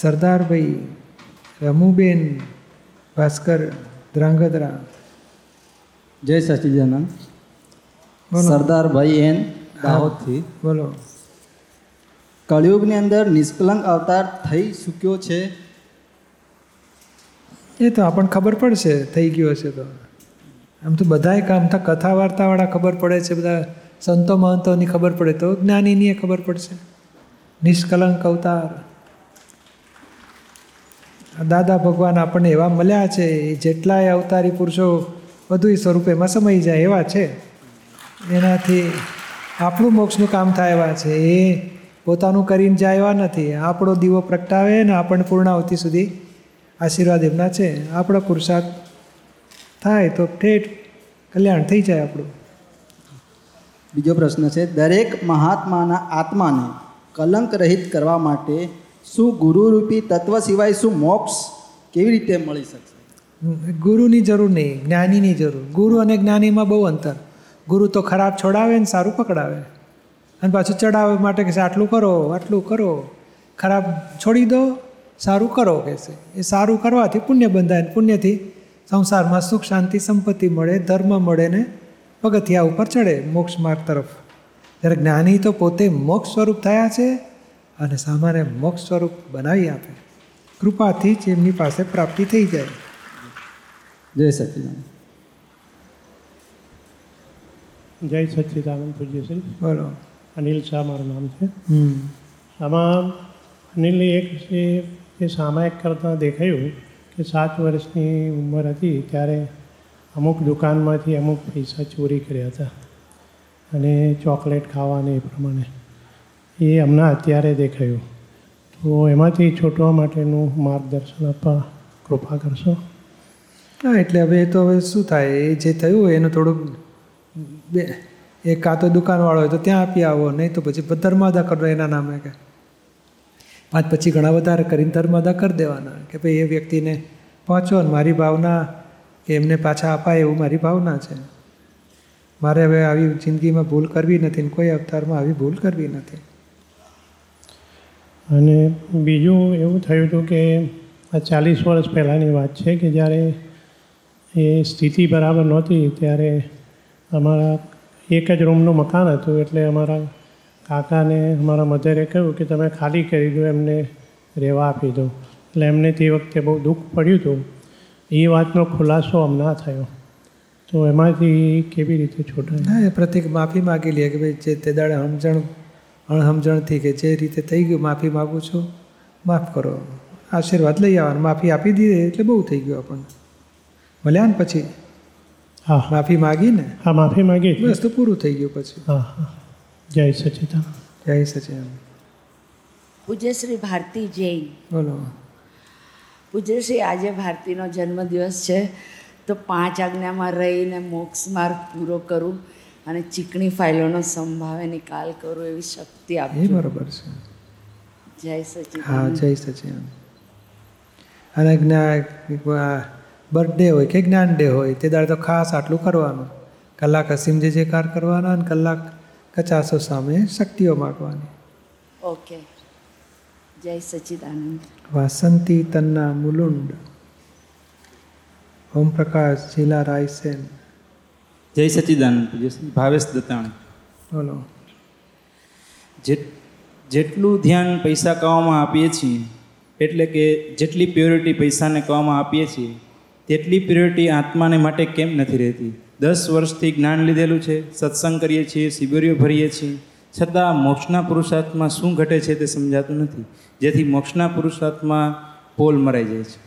સરદારભાઈ રમુબેન ભાસ્કર ધ્રાંગધ્રા. જય સચિદાનંદ. સરદારભાઈ એન દાહોદથી. બોલો. કળિયુગની અંદર નિષ્કલંક અવતાર થઈ ચૂક્યો છે. એ તો આપણને ખબર પડશે થઈ ગયો હશે તો. આમ તો બધાય કામ તો કથા વાર્તાવાળા ખબર પડે છે બધા સંતો મહંતોની ખબર પડે તો જ્ઞાનીની ખબર પડશે. નિષ્કલંક અવતાર. દાદા ભગવાન આપણને એવા મળ્યા છે જેટલાય અવતારી પુરુષો બધું સ્વરૂપે એમાં સમાઈ જાય એવા છે. એનાથી આપણું મોક્ષનું કામ થાય એવા છે. એ પોતાનું કરીને જાય એવા નથી. આપણો દીવો પ્રગટાવે ને આપણને પૂર્ણાવતિ સુધી આશીર્વાદ એમના છે. આપણો પુરુષાર્થ થાય તો ઠેઠ કલ્યાણ થઈ જાય આપણું. બીજો પ્રશ્ન છે, દરેક મહાત્માના આત્માને કલંક રહિત કરવા માટે શું ગુરુરૂપી તત્વ સિવાય શું મોક્ષ કેવી રીતે મળી શકશે? ગુરુની જરૂર નહીં, જ્ઞાનીની જરૂર. ગુરુ અને જ્ઞાનીમાં બહુ અંતર. ગુરુ તો ખરાબ છોડાવે ને સારું પકડાવે. અને પાછું ચડાવે માટે કહેશે, આટલું કરો આટલું કરો. ખરાબ છોડી દો, સારું કરો, કહેશે. એ સારું કરવાથી પુણ્ય બંધાય પુણ્યથી સંસારમાં સુખ, શાંતિ, સંપત્તિ મળે, ધર્મ મળે ને પગથિયા ઉપર ચડે મોક્ષ માર્ગ તરફ. જ્યારે જ્ઞાની તો પોતે મોક્ષ સ્વરૂપ થયા છે અને સામાને મોક્ષ સ્વરૂપ બનાવી આપે. કૃપાથી જ એમની પાસે પ્રાપ્તિ થઈ જાય. જય સચિદાન જય સચિદાનંદ પૂજ્યશ્રી. બોલો. અનિલ શાહ મારું નામ છે. હમ. આમાં અનિલની એક છે એ સામાયિક કરતાં દેખાયું કે સાત વર્ષની ઉંમર હતી ત્યારે અમુક દુકાનમાંથી અમુક પૈસા ચોરી કર્યા હતા. અને ચોકલેટ ખાવાને એ પ્રમાણે. એ હમણાં અત્યારે દેખાયું. તો એમાંથી છૂટવા માટેનું માર્ગદર્શન આપવા કૃપા કરશો. હા, એટલે હવે એ તો હવે શું થાય? એ જે થયું એનું થોડુંક બે એ કાં તો દુકાનવાળો હોય તો ત્યાં આપી આવો, નહીં તો પછી ધર્માદા કરો એના નામે કે. પાંચ પછી ઘણા વધારે કરીને ધર્માદા કરી દેવાના કે ભાઈ એ વ્યક્તિને પહોંચો ને મારી ભાવના કે એમને પાછા અપાય એવું મારી ભાવના છે. મારે હવે આવી જિંદગીમાં ભૂલ કરવી નથી ને કોઈ અવતારમાં આવી ભૂલ કરવી નથી. અને બીજું એવું થયું હતું કે આ ચાલીસ વર્ષ પહેલાંની વાત છે કે જ્યારે એ સ્થિતિ બરાબર નહોતી, ત્યારે અમારા એક જ રૂમનું મકાન હતું, એટલે અમારા કાકાને, અમારા મધરે કહ્યું કે તમે ખાલી કરી દો, એમને રહેવા આપી દો. એટલે એમને તે વખતે બહુ દુઃખ પડ્યું હતું. એ વાતનો ખુલાસો હમણાં થયો. તો એમાંથી કેવી રીતે છૂટાય? પ્રતિક માફી માગી લે કે ભાઈ, જે તે દાડે સમજણ અણસમજણથી કે જે રીતે થઈ ગયું માફી માગું છું માફ કરો. આશીર્વાદ લઈ આવવાનું માફી આપી દીધી એટલે બહુ થઈ ગયું આપણને. મળ્યા ને પછી? હા. માફી માગીને? હા માફી માગી. બસ તો પૂરું થઈ ગયું પછી. હા હા. જય સચિતા જય સચિન પૂજ્યશ્રી ભારતી જૈન. બોલો. પૂજ્યશ્રી આજે ભારતીનો જન્મદિવસ છે તો પાંચ આજ્ઞામાં રહીને મોક્ષ માર્ગ પૂરો કરું. અને ચીકણી ફાઇલોનો સંભાવે નિકાલ કરો એવી શક્તિ આપે બરોબર છે. જય હા જય સચિન અને જ્ઞાન બર્થડે હોય કે જ્ઞાન ડે હોય તે દાડે તો ખાસ આટલું કરવાનું. કલાક અસીમ જે જેકાર કરવાના અને કલાક કચાસો સામે શક્તિઓ માગવાની. ઓકે. જય સચિદાનંદ. વાસંતી તન્ના મુલુંડ. ઓમ પ્રકાશ જીલા રાયસેન. જય સચિદાનંદ ભાવેશ દત્તાણી. બોલો જેટ જેટલું ધ્યાન પૈસા કહવામાં આપીએ છીએ એટલે કે જેટલી પ્યોરિટી પૈસાને કહવામાં આપીએ છીએ તેટલી પ્યોરિટી આત્માને માટે કેમ નથી રહેતી? દસ વર્ષથી જ્ઞાન લીધેલું છે સત્સંગ કરીએ છીએ શિબિરીઓ ભરીએ છીએ છતાં મોક્ષના પુરુષાર્થમાં શું ઘટે છે તે સમજાતું નથી. જેથી મોક્ષના પુરુષાર્થમાં પોલ મરાઈ જાય છે.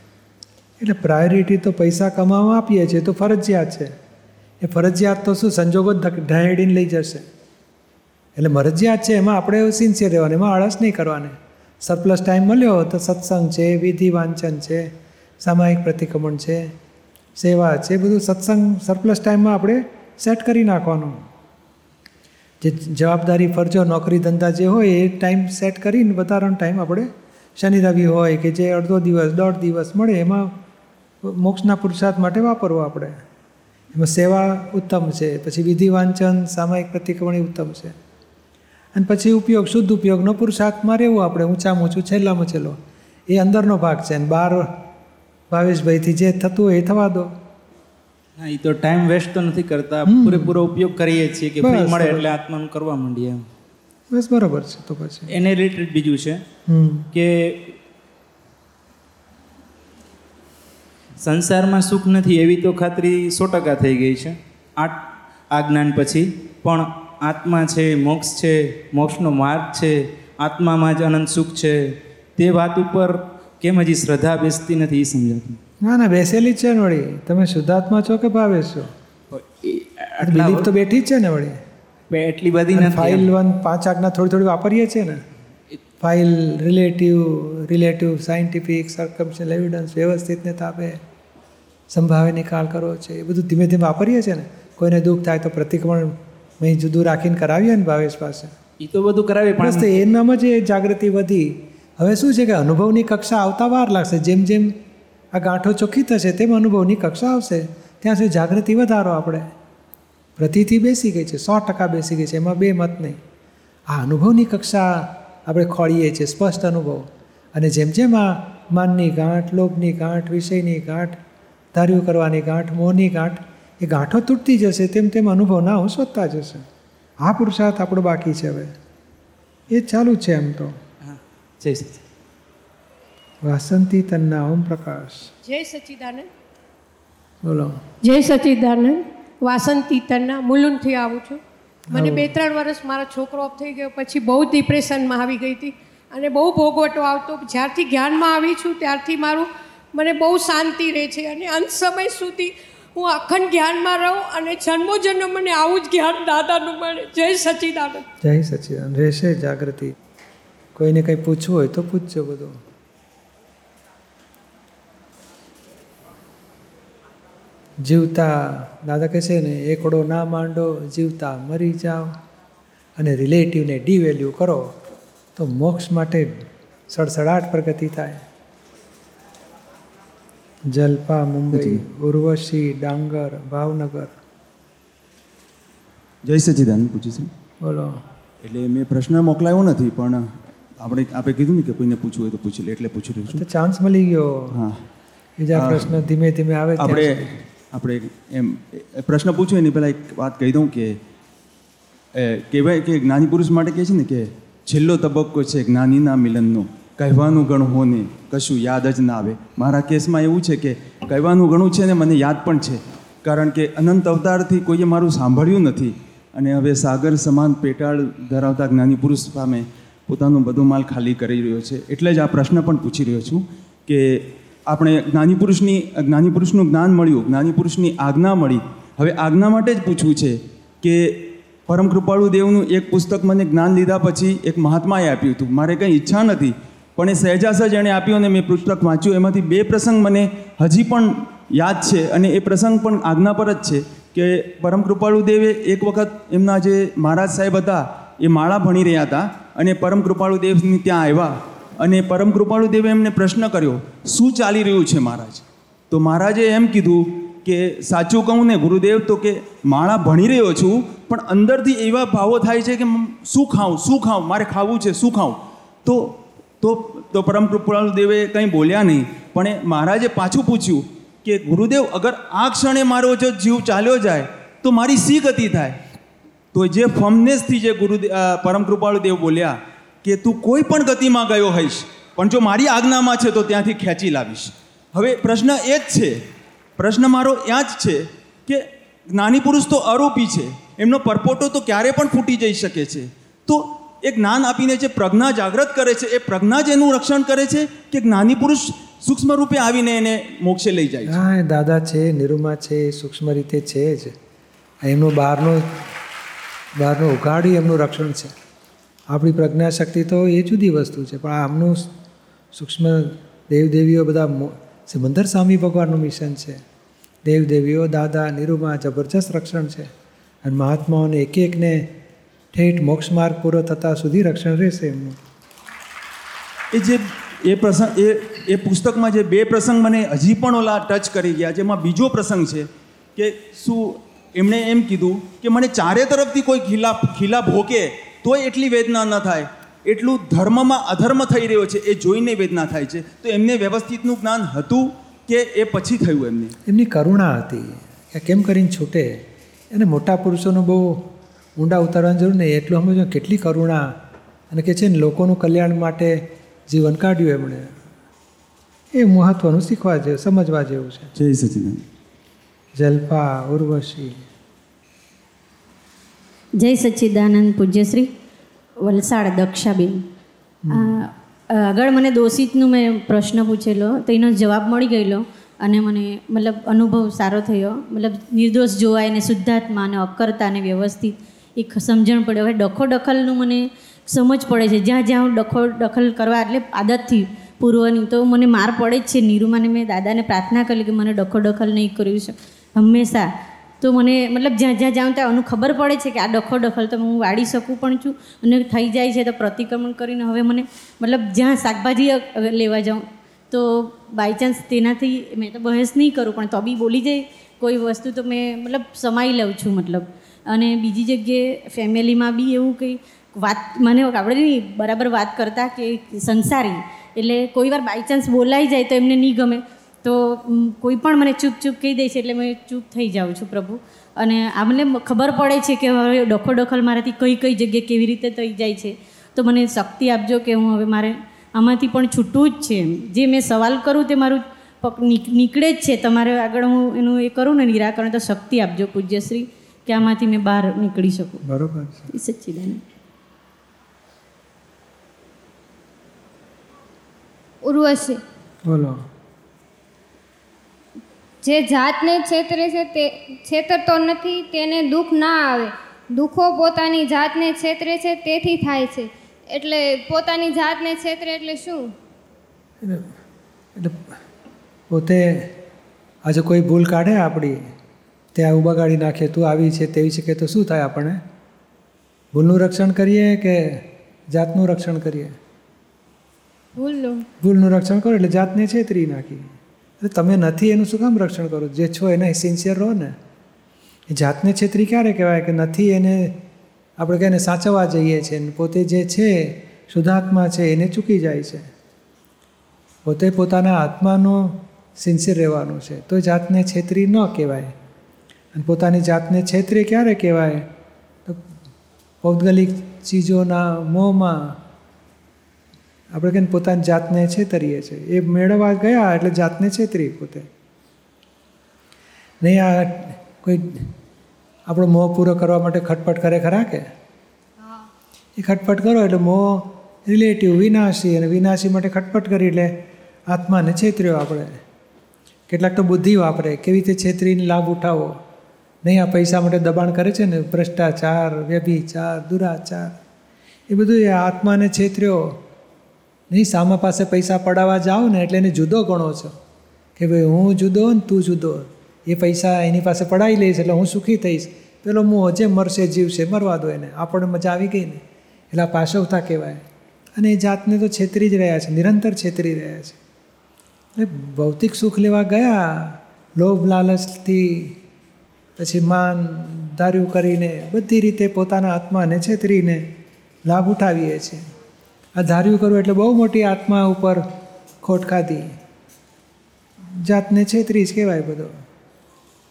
એટલે પ્રાયોરિટી તો પૈસા કમાવા આપીએ છીએ તો ફરજિયાત છે. એ ફરજિયાત તો શું, સંજોગો ધક- લઈ જશે. એટલે મરજિયાત છે, એમાં આપણે સિન્સિયર રહેવાનું, એમાં આળસ નહીં કરવાની. સરપ્લસ ટાઈમ મળ્યો તો સત્સંગ છે, વિધિ વાંચન છે, સામાયિક પ્રતિક્રમણ છે, સેવા છે બધું સત્સંગ સરપ્લસ ટાઈમમાં આપણે સેટ કરી નાખવાનું. જે જવાબદારી, ફરજો, નોકરી, ધંધા જે હોય, એ ટાઈમ સેટ કરીને વધારાનો ટાઈમ આપણે શનિ, રવિ હોય કે જે અડધો દિવસ, દોઢ દિવસ મળે, એમાં મોક્ષના પુરુષાર્થ માટે વાપરવો આપણે. એમાં સેવા ઉત્તમ છે પછી વિધિ વાંચન સામાયિક પ્રતિક્રમણી ઉત્તમ છે. અને પછી ઉપયોગ શુદ્ધ ઉપયોગનો પુરુષાર્થમાં રહેવું આપણે ઊંચામાં ઊંચું છેલ્લામાં છેલ્લો. એ અંદરનો ભાગ છે અને બહાર ભાવેશભાઈથી જે થતું હોય એ થવા દો. એ તો ટાઈમ વેસ્ટ તો નથી કરતા. પૂરેપૂરો ઉપયોગ કરીએ છીએ કે ફ્રી મળે એટલે આત્માનું કરવા માંડીએ બસ બરોબર છે તો પછી. એને રિલેટેડ બીજું છે કે સંસારમાં સુખ નથી એવી તો ખાતરી સો ટકા થઈ ગઈ છે. આ આ જ્ઞાન પછી પણ આત્મા છે મોક્ષ છે મોક્ષનો માર્ગ છે આત્મામાં જ અનંત સુખ છે. તે વાત ઉપર કેમ હજી શ્રદ્ધા બેસતી નથી એ સમજાતું? ના ના બેસેલી જ છે ને વળી. તમે શુદ્ધાત્મા છો કે ભાવે છો? બિલીફ તો બેઠી જ છે ને વળી. બે- એટલી બધી નથી ફાઇલ વન પાંચ આજ્ઞા થોડી થોડી વાપરીએ છીએ ને. File relative relative scientific circumstantial evidence વ્યવસ્થિત ને તાપે સંભાવે નિકાલ કરવો છે એ બધું ધીમે ધીમે વાપરીએ છીએ ને. કોઈને દુઃખ થાય તો પ્રતિક્રમણ મેં જુદું રાખીને કરાવીએ ને ભાવેશ પાસે. એ તો બધું કરાવે બસ તો પણ એનામાં જ એ જાગૃતિ વધી. હવે શું છે કે અનુભવની કક્ષા આવતા વાર લાગશે. જેમ જેમ આ ગાંઠો ચોખ્ખી થશે તેમ અનુભવની કક્ષા આવશે. ત્યાં સુધી જાગૃતિ વધારો આપણે. પ્રતિથી બેસી ગઈ છે સો ટકા બેસી ગઈ છે એમાં બે મત નહીં. આ અનુભવની કક્ષા આપણે ખોળીએ છીએ સ્પષ્ટ અનુભવ. અને જેમ જેમ આ માનની ગાંઠ લોભની ગાંઠ વિષયની ગાંઠ ધાર્યું કરવાની ગાંઠ મોહની ગાંઠ એ ગાંઠો તૂટતી જશે તેમ તેમ અનુભવના હું શોધતા જશે. આ પુરુષાર્થ આપણો બાકી છે હવે. એ ચાલુ છે એમ તો. હા. જય સચિદાનંદ. વાસંતી તન્ના ઓમ પ્રકાશ. જય સચિદાનંદ. બોલો. જય સચિદાનંદ. વાસંતી તન્ના મુલુનથી આવું છું. મને બે ત્રણ વર્ષ મારો છોકરો ઓફ થઈ ગયો પછી બહુ ડિપ્રેશનમાં આવી ગઈ હતી. અને બહુ ભોગવટો આવતો જ્યારથી જ્ઞાનમાં આવી છું ત્યારથી મારું મને બહુ શાંતિ રહે છે અને અંત સમય સુધી હું અખંડ જ્ઞાનમાં રહું અને જન્મો જન્મ મને આવું જ જ્ઞાન દાદાનું મળે. જય સચ્ચિદાનંદ જય સચિદાન રહેશે જાગૃતિ. કોઈને કંઈ પૂછવું હોય તો પૂછજો બધું. જીવતા, દાદા કહે છે ને, એકડો ના માંડો, જીવતા મરી જાઓ. અને રિલેટિવને ડીવેલ્યુ કરો, તો મોક્ષ માટે સડસડાટ પ્રગતિ થાય. જલપા મુંબઈ ઉર્વશી ડાંગર ભાવનગર. જય સચિદાનંદ પૂછીશું બોલો. એટલે મેં પ્રશ્ન મોકલાયો નથી પણ આપણે આપે કીધું ને કે કોઈને પૂછવું હોય તો પૂછી લે એટલે પૂછી રહ્યું છું. ચાન્સ મળી ગયો. હા. બીજા પ્રશ્ન ધીમે ધીમે આવે આપણે આપણે એમ પ્રશ્ન પૂછો એની પહેલાં એક વાત કહી દઉં કે કહેવાય કે જ્ઞાની પુરુષ માટે કહે છે ને કે છેલ્લો તબક્કો છે જ્ઞાનીના મિલનનો. કહેવાનું ઘણું હોને, કશું યાદ જ ના આવે. મારા કેસમાં એવું છે કે કહેવાનું ઘણું છે ને, મને યાદ પણ છે. કારણ કે અનંત અવતારથી કોઈએ મારું સાંભળ્યું નથી. અને હવે સાગર સમાન પેટાળ ધરાવતા જ્ઞાની પુરુષ સામે પોતાનો બધો માલ ખાલી કરી રહ્યો છે. એટલે જ આ પ્રશ્ન પણ પૂછી રહ્યો છું કે આપણે જ્ઞાની પુરુષની, જ્ઞાની પુરુષનું જ્ઞાન મળ્યું, જ્ઞાની પુરુષની આજ્ઞા મળી. હવે આજ્ઞા માટે જ પૂછવું છે કે પરમ કૃપાળુ દેવનું એક પુસ્તક મને જ્ઞાન લીધા પછી એક મહાત્માએ આપ્યું હતું. મારે કંઈ ઈચ્છા નથી. પણ એ સહેજાસ જ એણે આપ્યું અને મેં પુસ્તક વાંચ્યું. એમાંથી બે પ્રસંગ મને હજી પણ યાદ છે અને એ પ્રસંગ પણ આજ્ઞા પર જ છે કે પરમ કૃપાળુ દેવે એક વખત એમના જે મહારાજ સાહેબ હતા, એ માળા ભણી રહ્યા હતા અને પરમ કૃપાળુ દેવની ત્યાં આવ્યા અને પરમ કૃપાળુ દેવે એમને પ્રશ્ન કર્યો, શું ચાલી રહ્યું છે મહારાજ? તો મહારાજે એમ કીધું કે, સાચું કહું ને ગુરુદેવ, તો કે માળા ભણી રહ્યો છું, પણ અંદરથી એવા ભાવો થાય છે કે શું ખાઉં શું ખાઉં, મારે ખાવું છે, શું ખાઉં? તો તો તો પરમ કૃપાળુ દેવે કંઈ બોલ્યા નહીં. પણ એ મહારાજે પાછું પૂછ્યું કે, ગુરુદેવ, અગર આ ક્ષણે મારો જો જીવ ચાલ્યો જાય, તો મારી સી ગતિ થાય? તો જે ફમનેસથી જે ગુરુદેવ પરમ કૃપાળુ દેવ બોલ્યા કે, તું કોઈ પણ ગતિમાં ગયો હોઈશ, પણ જો મારી આજ્ઞામાં છે તો ત્યાંથી ખેંચી લાવીશ. હવે પ્રશ્ન એ જ છે, પ્રશ્ન મારો ત્યાં જ છે કે, જ્ઞાની પુરુષ તો આરોપી છે, એમનો પરપોટો તો ક્યારે પણ ફૂટી જઈ શકે છે. તો એ જ્ઞાન આપીને જે પ્રજ્ઞા જાગૃત કરે છે, એ પ્રજ્ઞા જ એનું રક્ષણ કરે છે કે જ્ઞાની પુરુષ સૂક્ષ્મ રૂપે આવીને એને મોક્ષે લઈ જાય હા, દાદા છે, નિરૂમા છે, સૂક્ષ્મ રીતે છે જ. એમનું બહારનું બહારનું ઉઘાડી એમનું રક્ષણ છે. આપણી પ્રજ્ઞા શક્તિ તો એ જુદી વસ્તુ છે, પણ આમનું સૂક્ષ્મ દેવદેવીઓ બધા સિમંદર સ્વામી ભગવાનનું મિશન છે. દેવદેવીઓ, દાદા, નિરૂમા જબરજસ્ત રક્ષણ છે. અને મહાત્માઓને એક એકને ઠેઠ મોક્ષ માર્ગ પૂરો થતાં સુધી રક્ષણ રહેશે એમનું. એ જે એ પ્રસંગ એ એ પુસ્તકમાં જે બે પ્રસંગ મને હજી પણ ઓલા ટચ કરી ગયા જેમાં બીજો પ્રસંગ છે કે શું એમણે એમ કીધું કે મને ચારે તરફથી કોઈ ખીલા ખીલા ભોકે તોય એટલી વેદના ન થાય. એટલું ધર્મમાં અધર્મ થઈ રહ્યો છે એ જોઈને વેદના થાય છે. તો એમને વ્યવસ્થિતનું જ્ઞાન હતું કે એ પછી થયું એમને? એમની કરુણા હતી. કે કેમ કરીને છૂટે? અને મોટા પુરુષોનું બહુ ઊંડા ઉતારવાની જરૂર નહીં. એટલું સમજો કેટલી કરુણા. અને કે છે ને લોકોનું કલ્યાણ માટે જીવન કાઢ્યું એમણે એ મહત્ત્વનું શીખવા જેવું સમજવા જેવું છે. જય સચિદાનંદ. જલ્પા ઉર્વશી. જય સચ્ચિદાનંદ પૂજ્યશ્રી વલસાડ દક્ષાબેન. આ, આગળ મને દોષિતનું મેં પ્રશ્ન પૂછેલો તો એનો જવાબ મળી ગયેલો અને મને મતલબ અનુભવ સારો થયો. મતલબ નિર્દોષ જોવાય અને શુદ્ધાત્મા અને અકર્તા અને વ્યવસ્થિત એક સમજણ પડે. હવે ડખો દખલનું મને સમજ પડે છે. જ્યાં જ્યાં હું ડખો દખલ કરવા એટલે આદતથી પૂર્વની. તો મને માર પડે જ છે નીરુમાને મેં દાદાને પ્રાર્થના કરી કે મને ડખો દખલ નહીં કર્યું છે. હંમેશા. તો મને મતલબ જ્યાં જ્યાં જાઉં ત્યાં એનું ખબર પડે છે કે આ ડખો દખલ તો હું વાળી શકું પણ છું અને થઈ જાય છે તો પ્રતિક્રમણ કરીને હવે મને મતલબ જ્યાં શાકભાજી લેવા જાઉં, તો બાય ચાન્સ તેનાથી મેં તો બહેસ નહીં કરું, પણ તો બી બોલી જાય. કોઈ વસ્તુ તો મેં મતલબ સમાઈ લઉં છું મતલબ. અને બીજી જગ્યાએ ફેમિલીમાં બી એવું કંઈ વાત, મને આપણે નહીં, બરાબર વાત કરતા કે સંસારી, એટલે કોઈ વાર બાય ચાન્સ બોલાઈ જાય તો એમને નહીં ગમે. તો કોઈ પણ મને ચૂપ ચૂપ કહી દે છે એટલે મેં ચૂપ થઈ જાઉં છું પ્રભુ. અને આ મને ખબર પડે છે કે હવે ડખો ડખલ મારાથી કઈ કઈ જગ્યાએ કેવી રીતે થઈ જાય છે. તો મને શક્તિ આપજો કે હું હવે મારે આમાંથી પણ છૂટવું જ છે એમ. જે મેં સવાલ કરું તે મારું પગ નીકળે જ છે. તમારે આગળ હું એનું એ કરું ને નિરાકરણ, તો શક્તિ આપજો પૂજ્યશ્રી. કે આમાંથી મેં બહાર નીકળી શકું. બરોબર છે. એ સચ્ચિદાનંદ ઉર્વશી. બોલો. જે જાતને છેતરે છે તે છેતરતો નથી તેને દુઃખ ના આવે. દુઃખો પોતાની જાતને છેતરે છે તેથી થાય છે. એટલે પોતાની જાતને છેતરે એટલે શું? એટલે એટલે પોતે આજે કોઈ ભૂલ કાઢે આપણી? ત્યાં આવું બગાડી નાખે તું આવી છે તેવી છે કે તો શું થાય આપણે ભૂલનું રક્ષણ કરીએ કે જાતનું રક્ષણ કરીએ? ભૂલનું. ભૂલનું રક્ષણ કરો એટલે જાતને છેતરી નાખી. એટલે તમે નથી એનું શું કામ રક્ષણ કરો? જે છો એને સિન્સિયર રહો ને. એ જાતને છેતરી ક્યારે કહેવાય કે નથી એને આપણે કહે સાચવવા જઈએ છીએ ને. પોતે જે છે શુદ્ધાત્મા છે એને ચૂકી જાય છે. પોતે પોતાના આત્માનું સિન્સિયર રહેવાનું છે. તો જાતને છેતરી ન કહેવાય. અને પોતાની જાતને છેતરી ક્યારે કહેવાય? તો પૌદ્ગલિક ચીજોના મોંમાં આપણે કહીને પોતાની જાતને છેતરીએ છીએ. એ મેળવવા ગયા એટલે જાતને છેતરી પોતે. નહીં આ કોઈ આપણો મોં પૂરો કરવા માટે ખટપટ કરે ખરા કે? એ ખટપટ કરો એટલે મોં રિલેટિવ વિનાશી અને વિનાશી માટે ખટપટ કરી એટલે આત્માને છેતર્યો આપણે. કેટલાક તો બુદ્ધિ વાપરે. કેવી રીતે છેતરીને લાભ ઉઠાવો? નહીં આ પૈસા માટે દબાણ કરે છે ને, ભ્રષ્ટાચાર, વ્યભિચાર, દુરાચાર, એ બધું એ આત્માને છેતર્યો. નહીં, સામા પાસે પૈસા પડાવવા જાઓ ને, એટલે એને જુદો ગણો છો. કે ભાઈ, હું જુદો ને તું જુદો. એ પૈસા એની પાસે પડાવી લઈશ એટલે હું સુખી થઈશ. પેલો હું હજે મરશે, જીવશે, મરવા દો એને. આપણને મજા આવી ગઈ ને. એટલે આ પાછવતા કહેવાય. અને એ જાતને તો છેતરી જ રહ્યા છે, નિરંતર છેતરી રહ્યા છે. એટલે ભૌતિક સુખ લેવા ગયા, લોભ, લાલચથી પછી માન ધાર્યું કરીને બધી રીતે પોતાના આત્માને છેતરીને લાભ ઉઠાવીએ છીએ. આ ધાર્યું કરવું એટલે બહુ મોટી આત્મા ઉપર ખોટ ખાધી. જાતને છેતરી જ કહેવાય બધો.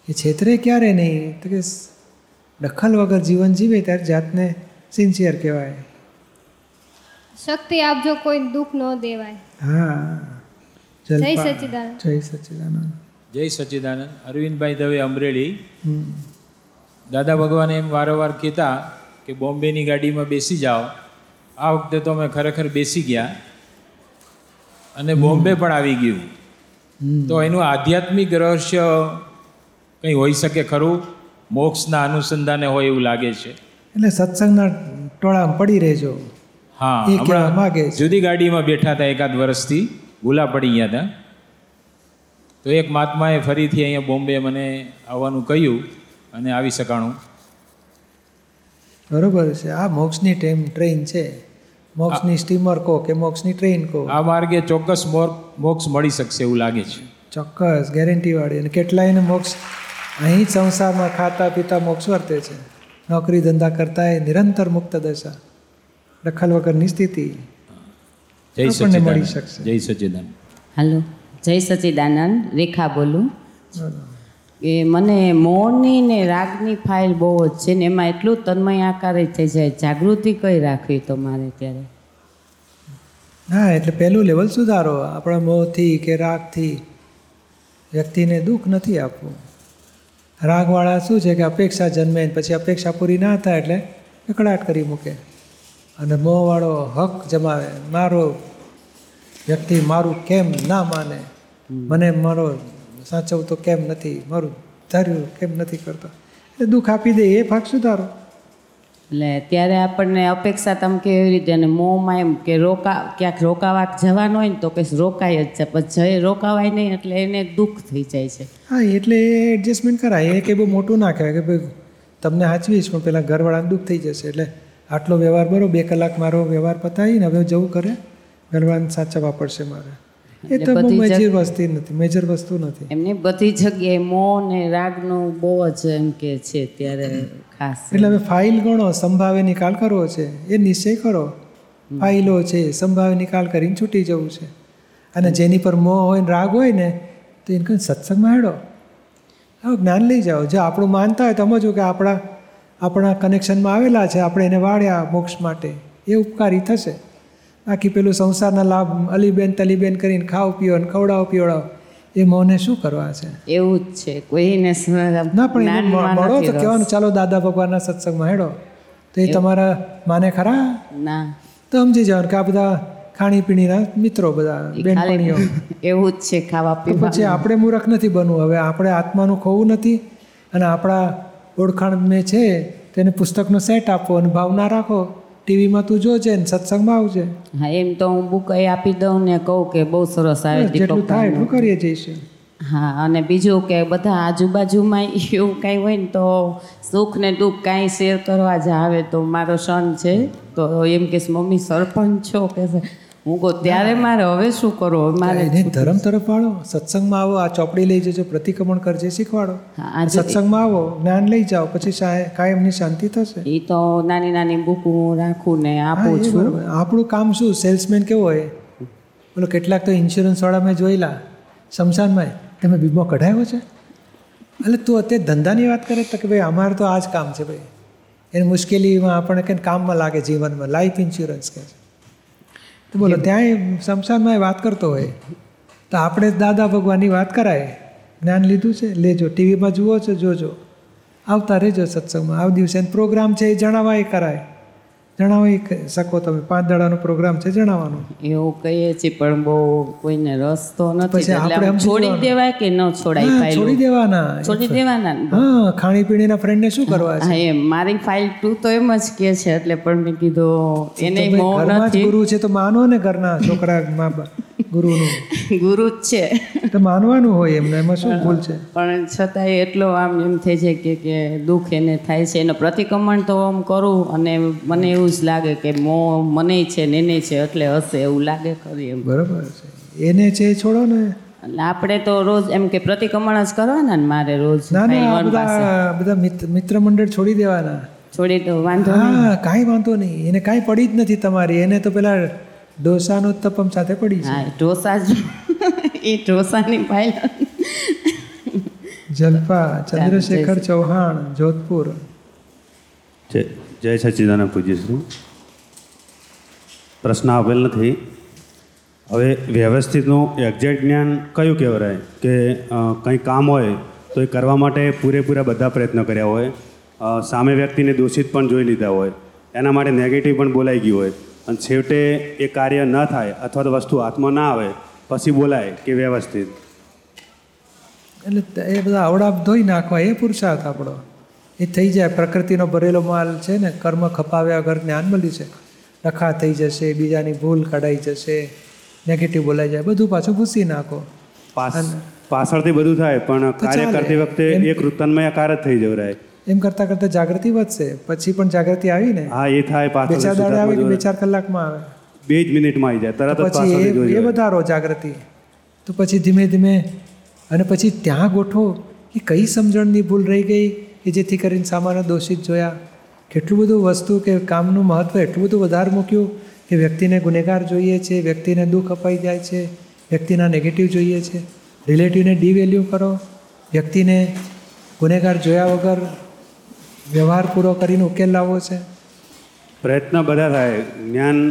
એ છેતરે ક્યારે નહીં? તો કે દખલ વગર જીવન જીવે ત્યારે જાતને સિન્સિયર કહેવાય. શક્તિ આપજો કોઈ દુઃખ ન દેવાય. હા. જય સચિદાન જય સચ્ચિદાનંદ જય સચ્ચિદાનંદ અરવિંદભાઈ દવે અમરેલી. દાદા ભગવાન એમ વારંવાર કહેતા કે બોમ્બેની ગાડીમાં બેસી જાઓ. આ વખતે તો અમે ખરેખર બેસી ગયા. અને બોમ્બે પણ આવી ગયું. તો એનું આધ્યાત્મિક રહસ્ય કંઈ હોઈ શકે ખરું? મોક્ષના અનુસંધાને હોય એવું લાગે છે. એટલે સત્સંગના ટોળા પડી રહેજો. હા જુદી ગાડીમાં બેઠા હતા એકાદ વર્ષથી. ભૂલા પડી ગયા હતા. તો એક મહાત્માએ ફરીથી અહીંયા બોમ્બે મને આવવાનું કહ્યું અને આવી શકાણું. બરોબર છે. આ મોક્ષની ટેમ ટ્રેન છે. મોક્ષની સ્ટીમર કહો કે મોક્ષની ટ્રેન કહો? આ માર્ગે ચોક્કસ મોક્ષ મળી શકશે એવું લાગે છે. ચોક્કસ ગેરંટીવાળી અને કેટલાયને મોક્ષ અહીં જ સંસારમાં ખાતા પીતા મોક્ષ વર્તે છે. નોકરી ધંધા કરતા એ નિરંતર મુક્ત દશા. રખલ વગરની સ્થિતિ. જય સચિદાન મળી શકશે. જય સચિદાન હાલો. જય સચિદાનંદ, રેખા બોલું. કે મને મોરની ને રાગની ફાઇલ બહુ જ છે ને એમાં એટલું તન્મય આકારે થઈ જાય, જાગૃતિ કઈ રાખવી તો મારે ત્યારે? હા એટલે પહેલું લેવલ સુધારો. આપણા મોહથી કે રાગથી વ્યક્તિને દુઃખ નથી આપવું. રાગવાળા શું છે કે અપેક્ષા જન્મે પછી અપેક્ષા પૂરી ના થાય એટલે કકડાટ કરી મૂકે. અને મોહવાળો હક જમાવે. મારો વ્યક્તિ મારું કેમ ના માને? મને મારો સાચવતો કેમ નથી? મારું ધાર્યું કેમ નથી કરતો? એ દુઃખ આપી દે એ ભાગ સુધારો. એટલે ત્યારે આપણને અપેક્ષા તમે કેવી રીતે અને મોંમાં એમ કે રોકા ક્યાંક રોકાવા જવાનું હોય ને તો કંઈ રોકાય જ છે પછી જઈ રોકાવાય નહીં એટલે એને દુઃખ થઈ જાય છે. હા એટલે એ એડજસ્ટમેન્ટ કરાય. એ કંઈ બહુ મોટું ના કહેવાય કે ભાઈ તમને સાચવીશ પણ પેલા ઘરવાળાને દુઃખ થઈ જશે. એટલે આટલો વ્યવહાર બરો બે કલાક મારો વ્યવહાર પતાવીને હવે જવું કરે. ઘરવાળાને સાચવવા પડશે મારે. એ તો મેજર વસ્તુ નથી મેજર વસ્તુ નથી. એમને બધી જગ્યાએ મો ને રાગનું બહુ જ એમ કે છે ત્યારે ખાસ. એટલે હવે ફાઇલ ગણો સંભાવે નિકાલ કરવો છે એ નિશ્ચય કરો. ફાઇલો છે સંભાવે નિકાલ કરીને છૂટી જવું છે. અને જેની પર મોહ હોય ને રાગ હોય ને તો એને કંઈ સત્સંગમાં હેડો. હવે જ્ઞાન લઈ જાઓ. જો આપણું માનતા હોય તો સમજો કે આપણા આપણા કનેક્શનમાં આવેલા છે આપણે એને વાળ્યા મોક્ષ માટે. એ ઉપકારી થશે. બાકી પેલું સંસારના લાભ અલીબેન તલીબેન કરીને ખાવ પીઓ ને ખવડાવો પીવડાવ. એ મોને શું કરવા છે? એવું જ છે. કોઈને ના પણ મળો તો કહેવાનું ચાલો દાદા ભગવાનના સત્સંગમાં હેડો. તો એ તમારા માને ખરા? ના. તો સમજી જવાનું કે આ બધા ખાણીપીણીના મિત્રો બધા બેનપણીઓ. એવું જ છે ખાવા પીવા પછી આપણે મૂરખ નથી બનવું. હવે આપણે આત્માનું ખોવું નથી અને આપણા ઓળખાણ મેં છે તેને પુસ્તકનો સેટ આપો અને ભાવ ના રાખો. ટીવીમાં તું જોજે ને સત્સંગમાં આવજે. હા એમ તો હું બુક એ આપી દઉં ને કહું કે બહુ સરસ આવે જેટલું થાય એટલું કરીએ જઈશું હા અને બીજું કે બધા આજુબાજુમાં એવું કાંઈ હોય ને તો સુખ ને દુઃખ કાંઈ શેર કરવા જ આવે. તો મારો સન છે તો એમ કે મમ્મી સરપંચ છો? કે હું કહું ત્યારે મારે હવે શું કરો મારે એને ધર્મ તરફ વાળો સત્સંગમાં આવો આ ચોપડી લઈ જજો પ્રતિક્રમણ કરજે શીખવાડો. સત્સંગમાં આવો જ્ઞાન લઈ જાઓ પછી કાયમની શાંતિ થશે? એ તો નાની નાની બુક હું રાખું ને આપું છું. આપણું કામ શું? સેલ્સમેન કેવો હોય? બોલો કેટલાક તો ઇન્સ્યોરન્સવાળા મેં જોયેલા. શમશાનમાં તમે વીમો કઢાવ્યો છે? એટલે તું અત્યારે ધંધાની વાત કરે તો કે ભાઈ અમારે તો આ જ કામ છે ભાઈ. એની મુશ્કેલીમાં આપણને કંઈ કામમાં લાગે જીવનમાં? લાઈફ ઇન્સ્યોરન્સ કહે છે. તો બોલો ત્યાંય શમશાનમાં એ વાત કરતો હોય. તો આપણે દાદા ભગવાનની વાત કરાય. જ્ઞાન લીધું છે? લેજો. ટીવીમાં જુઓ છો જોજો. આવતા રહેજો સત્સંગમાં. આવ દિવસે પ્રોગ્રામ છે એ જણાવાય કરાય. જણાવી શકો તમે પાંચ દાડાનો પ્રોગ્રામ છે જણાવવાનો. એવું કહીએ છીએ પણ બહુ કોઈને રસ તો નથી આપણે છોડી. દેવાય કે ન છોડાય છોડી દેવાના. છોડી દેવાના? હા ખાણીપીણીના ફ્રેન્ડને શું કરવા છે? એમ મારી ફાઇલ ટુ તો એમ જ કે છે એટલે પણ મેં કીધું એને ગુરુ છે તો માનો ને ઘરના છોકરા મા બા ગુરુનું. ગુરુ જ છે. તો માનવાનું હોય એમને એમાં શું ભૂલ છે? પણ છતાંય એટલો આમ એમ થઈ છે કે કે દુઃખ એને થાય છે. એનો પ્રતિક્રમણ તો આમ કરું અને મને એવું જ લાગે કે મો મને છે ને એને છે એટલે હશે એવું લાગે ખરી એમ. બરાબર છે. એને છે છોડો ને. આપણે તો રોજ એમ કે પ્રતિક્રમણ જ કરવાના ને મારે રોજ ના. બધા મિત્ર મંડળ છોડી દેવાના. છોડી તો વાંધો હા કાંઈ વાંધો નહીં. એને કાંઈ પડી જ નથી તમારી. એને તો પેલા ડોસાનો તપમ સાથે પડી છે. હા ઢોસા જ એ ઢોસાની ફાઇલ જલ્પા ચંદ્રશેખર ચૌહાણ જોધપુર. જય જય સચ્ચિદાનંદ પૂજ્યશ્રી. પ્રશ્ન આપેલ નથી. હવે વ્યવસ્થિતનું એક્ઝેક્ટ જ્ઞાન કયું કહેવાય? કે કંઈ કામ હોય તો એ કરવા માટે પૂરેપૂરા બધા પ્રયત્નો કર્યા હોય. સામે વ્યક્તિને દોષિત પણ જોઈ લીધા હોય. એના માટે નેગેટિવ પણ બોલાઈ ગયું હોય. અને છેવટે એ કાર્ય ન થાય અથવા તો વસ્તુ હાથમાં ના આવે પછી બોલાય કે વ્યવસ્થિત. એટલે એ બધા આવડા ધોઈ નાખવા એ પુરુષાર્થ આપણો. એ થઈ જાય પ્રકૃતિનો ભરેલો માલ છે ને કર્મ ખપાવ્યા વગર જ્ઞાન મળ્યું છે. રખા થઈ જશે બીજાની ભૂલ કઢાઈ જશે નેગેટિવ બોલાઈ જાય બધું પાછું ભૂસી નાખો. પાછળથી બધું થાય પણ કાર્ય કરતી વખતે એક વૃત્તન્મય કાર જ થઈ જવરાય. એમ કરતાં કરતાં જાગૃતિ વધશે પછી પણ જાગૃતિ આવી ને હા એ થાય બે ચાર દાડે આવે કે બે ચાર કલાકમાં આવે. બે જ મિનિટમાં આવી જાય તરત પછી એ એ વધારો જાગૃતિ. તો પછી ધીમે ધીમે અને પછી ત્યાં ગોઠવો કે કઈ સમજણની ભૂલ રહી ગઈ કે જેથી કરીને સામાન્ય દોષિત જોયા. કેટલું બધું વસ્તુ કે કામનું મહત્ત્વ એટલું બધું વધારે મૂક્યું કે વ્યક્તિને ગુનેગાર જોઈએ છે વ્યક્તિને દુઃખ અપાઈ જાય છે વ્યક્તિના નેગેટિવ જોઈએ છે. રિલેટિવને ડીવેલ્યુ કરો. વ્યક્તિને ગુનેગાર જોયા વગર વ્યવહાર પૂરો કરીને ઉકેલ લાવવો છે? પ્રયત્ન બધા થાય. જ્ઞાન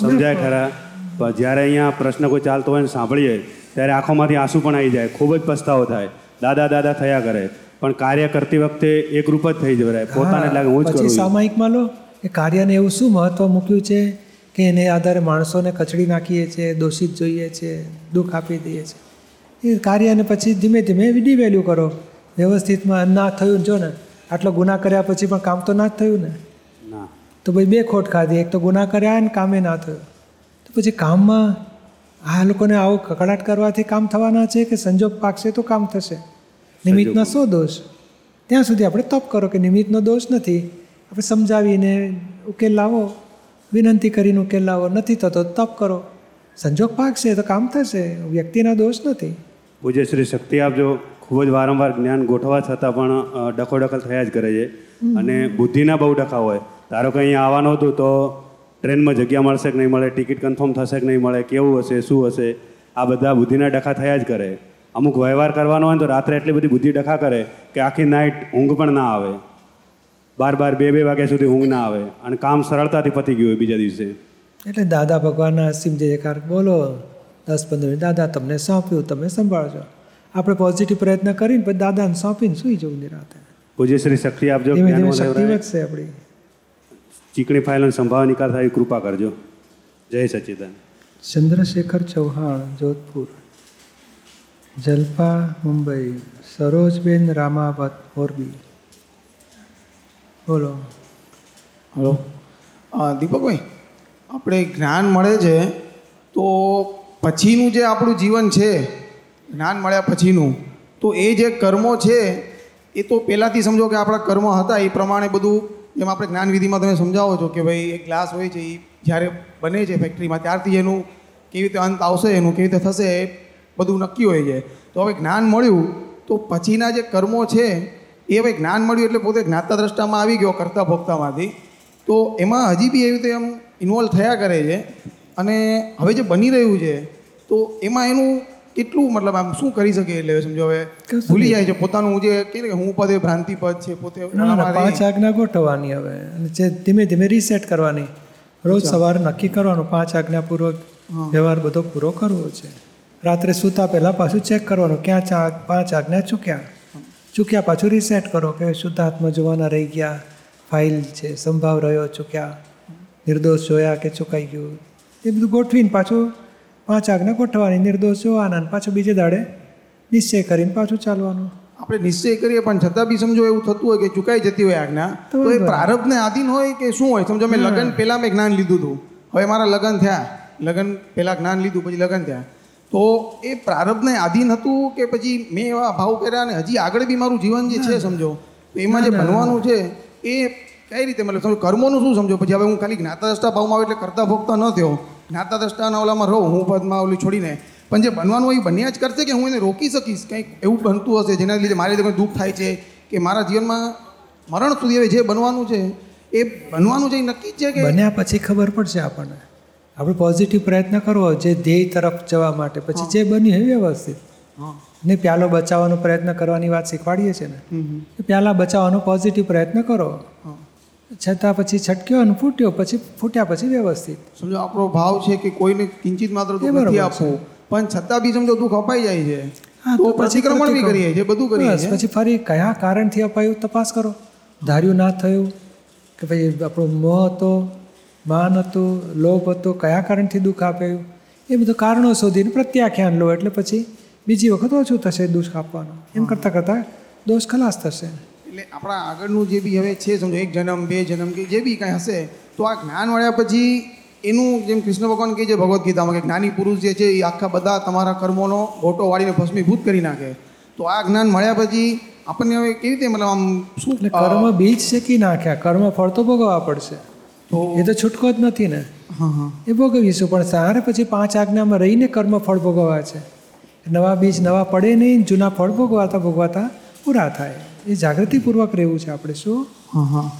સમજાય ખરા. પણ જ્યારે અહીંયા પ્રશ્ન કોઈ ચાલતો હોય ને સાંભળીએ ત્યારે આંખોમાંથી આંસુ પણ આવી જાય. ખૂબ જ પસ્તાવો થાય. દાદા દાદા થયા કરે. પણ કાર્ય કરતી વખતે એકરૂપ જ થઈ જવાય પોતાને લાગે હું જ કરું સામાયિકમાં લો. એ કાર્યને એવું શું મહત્ત્વ મૂક્યું છે? કે એને આધારે માણસોને કચડી નાખીએ છીએ દોષિત જોઈએ છીએ દુઃખ આપી દઈએ છીએ. એ કાર્યને પછી ધીમે ધીમે ડિવેલ્યુ કરો. વ્યવસ્થિતમાં ના થયું જો ને આટલો ગુના કર્યા પછી પણ કામ તો ના જ થયું ને? તો ભાઈ બે ખોટ ખાધી. એક તો ગુના કર્યા ને કામે ના થયું. તો પછી કામમાં આ લોકોને આવો કકડાટ કરવાથી કામ થવાના છે કે સંજોગ પાકશે તો કામ થશે? નિમિત્તનો શું દોષ? ત્યાં સુધી આપણે તપ કરો કે નિમિત્તનો દોષ નથી. આપણે સમજાવીને ઉકેલ લાવો. વિનંતી કરીને ઉકેલ લાવો. નથી થતો તપ કરો. સંજોગ પાકશે તો કામ થશે. વ્યક્તિના દોષ નથી. પૂજ્ય શ્રી શક્તિ આપજો ખૂબ જ વારંવાર જ્ઞાન ગોઠવા છતાં પણ ડખોડખલ થયા જ કરે છે. અને બુદ્ધિના બહુ ડખા હોય. ધારો કે અહીંયા આવવાનું હતું તો ટ્રેનમાં જગ્યા મળશે કે નહીં મળે ટિકિટ કન્ફર્મ થશે કે નહીં મળે કેવું હશે શું હશે આ બધા બુદ્ધિના ડખા થયા જ કરે. અમુક વ્યવહાર કરવાનો હોય ને તો રાત્રે એટલી બધી બુદ્ધિ ડખા કરે કે આખી નાઇટ ઊંઘ પણ ના આવે. બાર બાર બે બે વાગ્યા સુધી ઊંઘ ના આવે. અને કામ સરળતાથી પતી ગયું હોય બીજા દિવસે. એટલે દાદા ભગવાનના અસીમ જયકાર બોલો દસ પંદર મિનિટ દાદા તમને સોંપ્યું તમે સંભાળજો. આપણે પોઝિટિવ પ્રયત્ન કરીને પછી દાદાને સોંપીને સૂઈ જવું નિરાતે પૂજ્ય શક્તિ આપજો શક્તિ વધશે આપણી. ચીકણી ફાઇલનો સંભાવ નિકાલ થાય કૃપા કરજો. જય સચિદાન ચંદ્રશેખર ચૌહાણ જોધપુર. જલપા મુંબઈ. સરોજબેન રામાવત મોરબી. બોલો. હલો. દીપકભાઈ આપણે જ્ઞાન મળે છે તો પછીનું જે આપણું જીવન છે જ્ઞાન મળ્યા પછીનું, તો એ જે કર્મો છે, એ તો પહેલાંથી સમજો કે આપણા કર્મ હતા, એ પ્રમાણે બધું, જેમ આપણે જ્ઞાન વિધિમાં તમે સમજાવો છો કે ભાઈ એક ગ્લાસ હોય છે એ જ્યારે બને છે ફેક્ટરીમાં ત્યારથી એનું કેવી રીતે અંત આવશે, એનું કેવી રીતે થશે, એ બધું નક્કી હોય છે. તો હવે જ્ઞાન મળ્યું, તો પછીના જે કર્મો છે, એ હવે જ્ઞાન મળ્યું એટલે પોતે જ્ઞાતા દ્રષ્ટામાં આવી ગયો કરતા ભોગતામાંથી તો એમાં હજી બી એવી રીતે એમ ઇન્વોલ્વ થયા કરે છે. અને હવે જે બની રહ્યું છે, તો એમાં એનું કેટલું મતલબ આમ શું કરી શકે એટલે સમજો હવે ભૂલી જાય છે. પોતાનું જે કે હું પદ એ ભ્રાંતિ પદ છે પોતે પાંચ આજ્ઞા ગોઠવવાની હવે. અને જે ધીમે ધીમે રીસેટ કરવાની. રોજ સવારે નક્કી કરવાનું પાંચ આજ્ઞાપૂર્વક વ્યવહાર બધો પૂરો કરવો છે. રાત્રે સૂતા પહેલાં પાછું ચેક કરવાનું ક્યાં ચા પાંચ આજ્ઞા ચૂક્યા? ચૂક્યા પાછું રીસેટ કરો કે શુદ્ધાત્મા જોવાના રહી ગયા ફાઇલ છે સંભાવ રહ્યો ચૂક્યા. નિર્દોષ જોયા કે ચૂકાઈ ગયું. એ બધું ગોઠવીને પાછું પાંચ આજ્ઞા ગોઠવાની નિર્દોષ જોવાના અને પાછું બીજે દાડે નિશ્ચય કરીને પાછું ચાલવાનું. આપણે નિશ્ચય કરીએ પણ છતાં બી સમજો એવું થતું હોય કે ચુકાઈ જતી હોય આજ્ઞા તો એ. પ્રારબ્ધને આધીન હોય કે શું હોય? સમજો મેં લગ્ન પહેલાં મેં જ્ઞાન લીધું હતું. હવે મારા લગ્ન થયા. લગ્ન પહેલાં જ્ઞાન લીધું પછી લગ્ન થયા. તો એ પ્રારબ્ધને આધીન હતું કે પછી મેં એવા ભાવ કર્યા અને હજી આગળ બી મારું જીવન જે છે સમજો? એમાં જે બનવાનું છે એ કઈ રીતે મતલબ તમે કર્મોનું શું સમજો? પછી હવે હું ખાલી જ્ઞાતાદ્રષ્ટા ભાવમાં આવું એટલે કરતા ભોગતા ન થયો. જ્ઞાતાદ્રષ્ટાના ઓલામાં રહું હું પદમાં ઓલી છોડીને. પણ જે બનવાનું હોય એ બન્યા જ કરશે કે હું એને રોકી શકીશ? કંઈક એવું બનતું હશે જેના લીધે મારી લીધે કોઈ દુઃખ થાય છે કે મારા જીવનમાં મરણ સુધી હવે જે બનવાનું છે એ બનવાનું છે એ નક્કી જ છે કે બન્યા પછી ખબર પડશે આપણને. આપણે પોઝિટિવ પ્રયત્ન કરવો જે ધ્યેય તરફ જવા માટે. પછી જે બન્યું એ વ્યવસ્થિત. ને પ્યાલો બચાવવાનો પ્રયત્ન કરવાની વાત શીખવાડીએ છીએ ને. પ્યાલા બચાવવાનો પોઝિટિવ પ્રયત્ન કરો. છતાં પછી છટક્યો અને ફૂટ્યો પછી ફૂટ્યા પછી વ્યવસ્થિત. સમજો આપણો ભાવ છે કે કોઈને કિંચિત માત્ર દુઃખ નથી આપવું પણ છતાં બી સમજો દુઃખ અપાઈ જાય છે. તો પ્રતિક્રમણ બી. કરીએ છીએ બધું કરીએ છીએ. પછી ફરી કયા કારણથી અપાયું તપાસ કરો. ધાર્યું ના થયું કે ભાઈ આપણો મોહ હતો માન હતું લોભ હતો કયા કારણથી દુઃખ આપ્યું? એ બધું કારણો શોધીને પ્રત્યાખ્યાન લો એટલે પછી બીજી વખત ઓછું થશે દુઃખ આપવાનું. એમ કરતાં કરતાં દોષ ખલાસ થશે. એટલે આપણા આગળનું જે બી હવે છે સમજો એક જન્મ બે જન્મ કે જે બી કાંઈ હશે તો આ જ્ઞાન મળ્યા પછી એનું જેમ કૃષ્ણ ભગવાન કહે છે ભગવદ્ ગીતામાં કે જ્ઞાની પુરુષ જે છે એ આખા બધા તમારા કર્મોનો ગોટો વાળીને ભસ્મીભૂત કરી નાખે. તો આ જ્ઞાન મળ્યા પછી આપણને હવે કેવી રીતે મતલબ આમ શું કર્મ બીજ શેકી નાખ્યા કર્મ ફળ તો ભોગવવા પડશે? તો એ તો છૂટકો જ નથી ને? હા હા. એ ભોગવીશું પણ સારે પછી પાંચ આજ્ઞામાં રહીને કર્મ ફળ ભોગવવા છે. નવા બીજ નવા પડે નહીં જૂના ફળ ભોગવાતા ભોગવાતા પૂરા થાય. એ જાગૃતિપૂર્વક રહેવું છે આપણે શું? હા હા.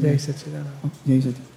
જય સચિદાન જય સચિદાનંદ.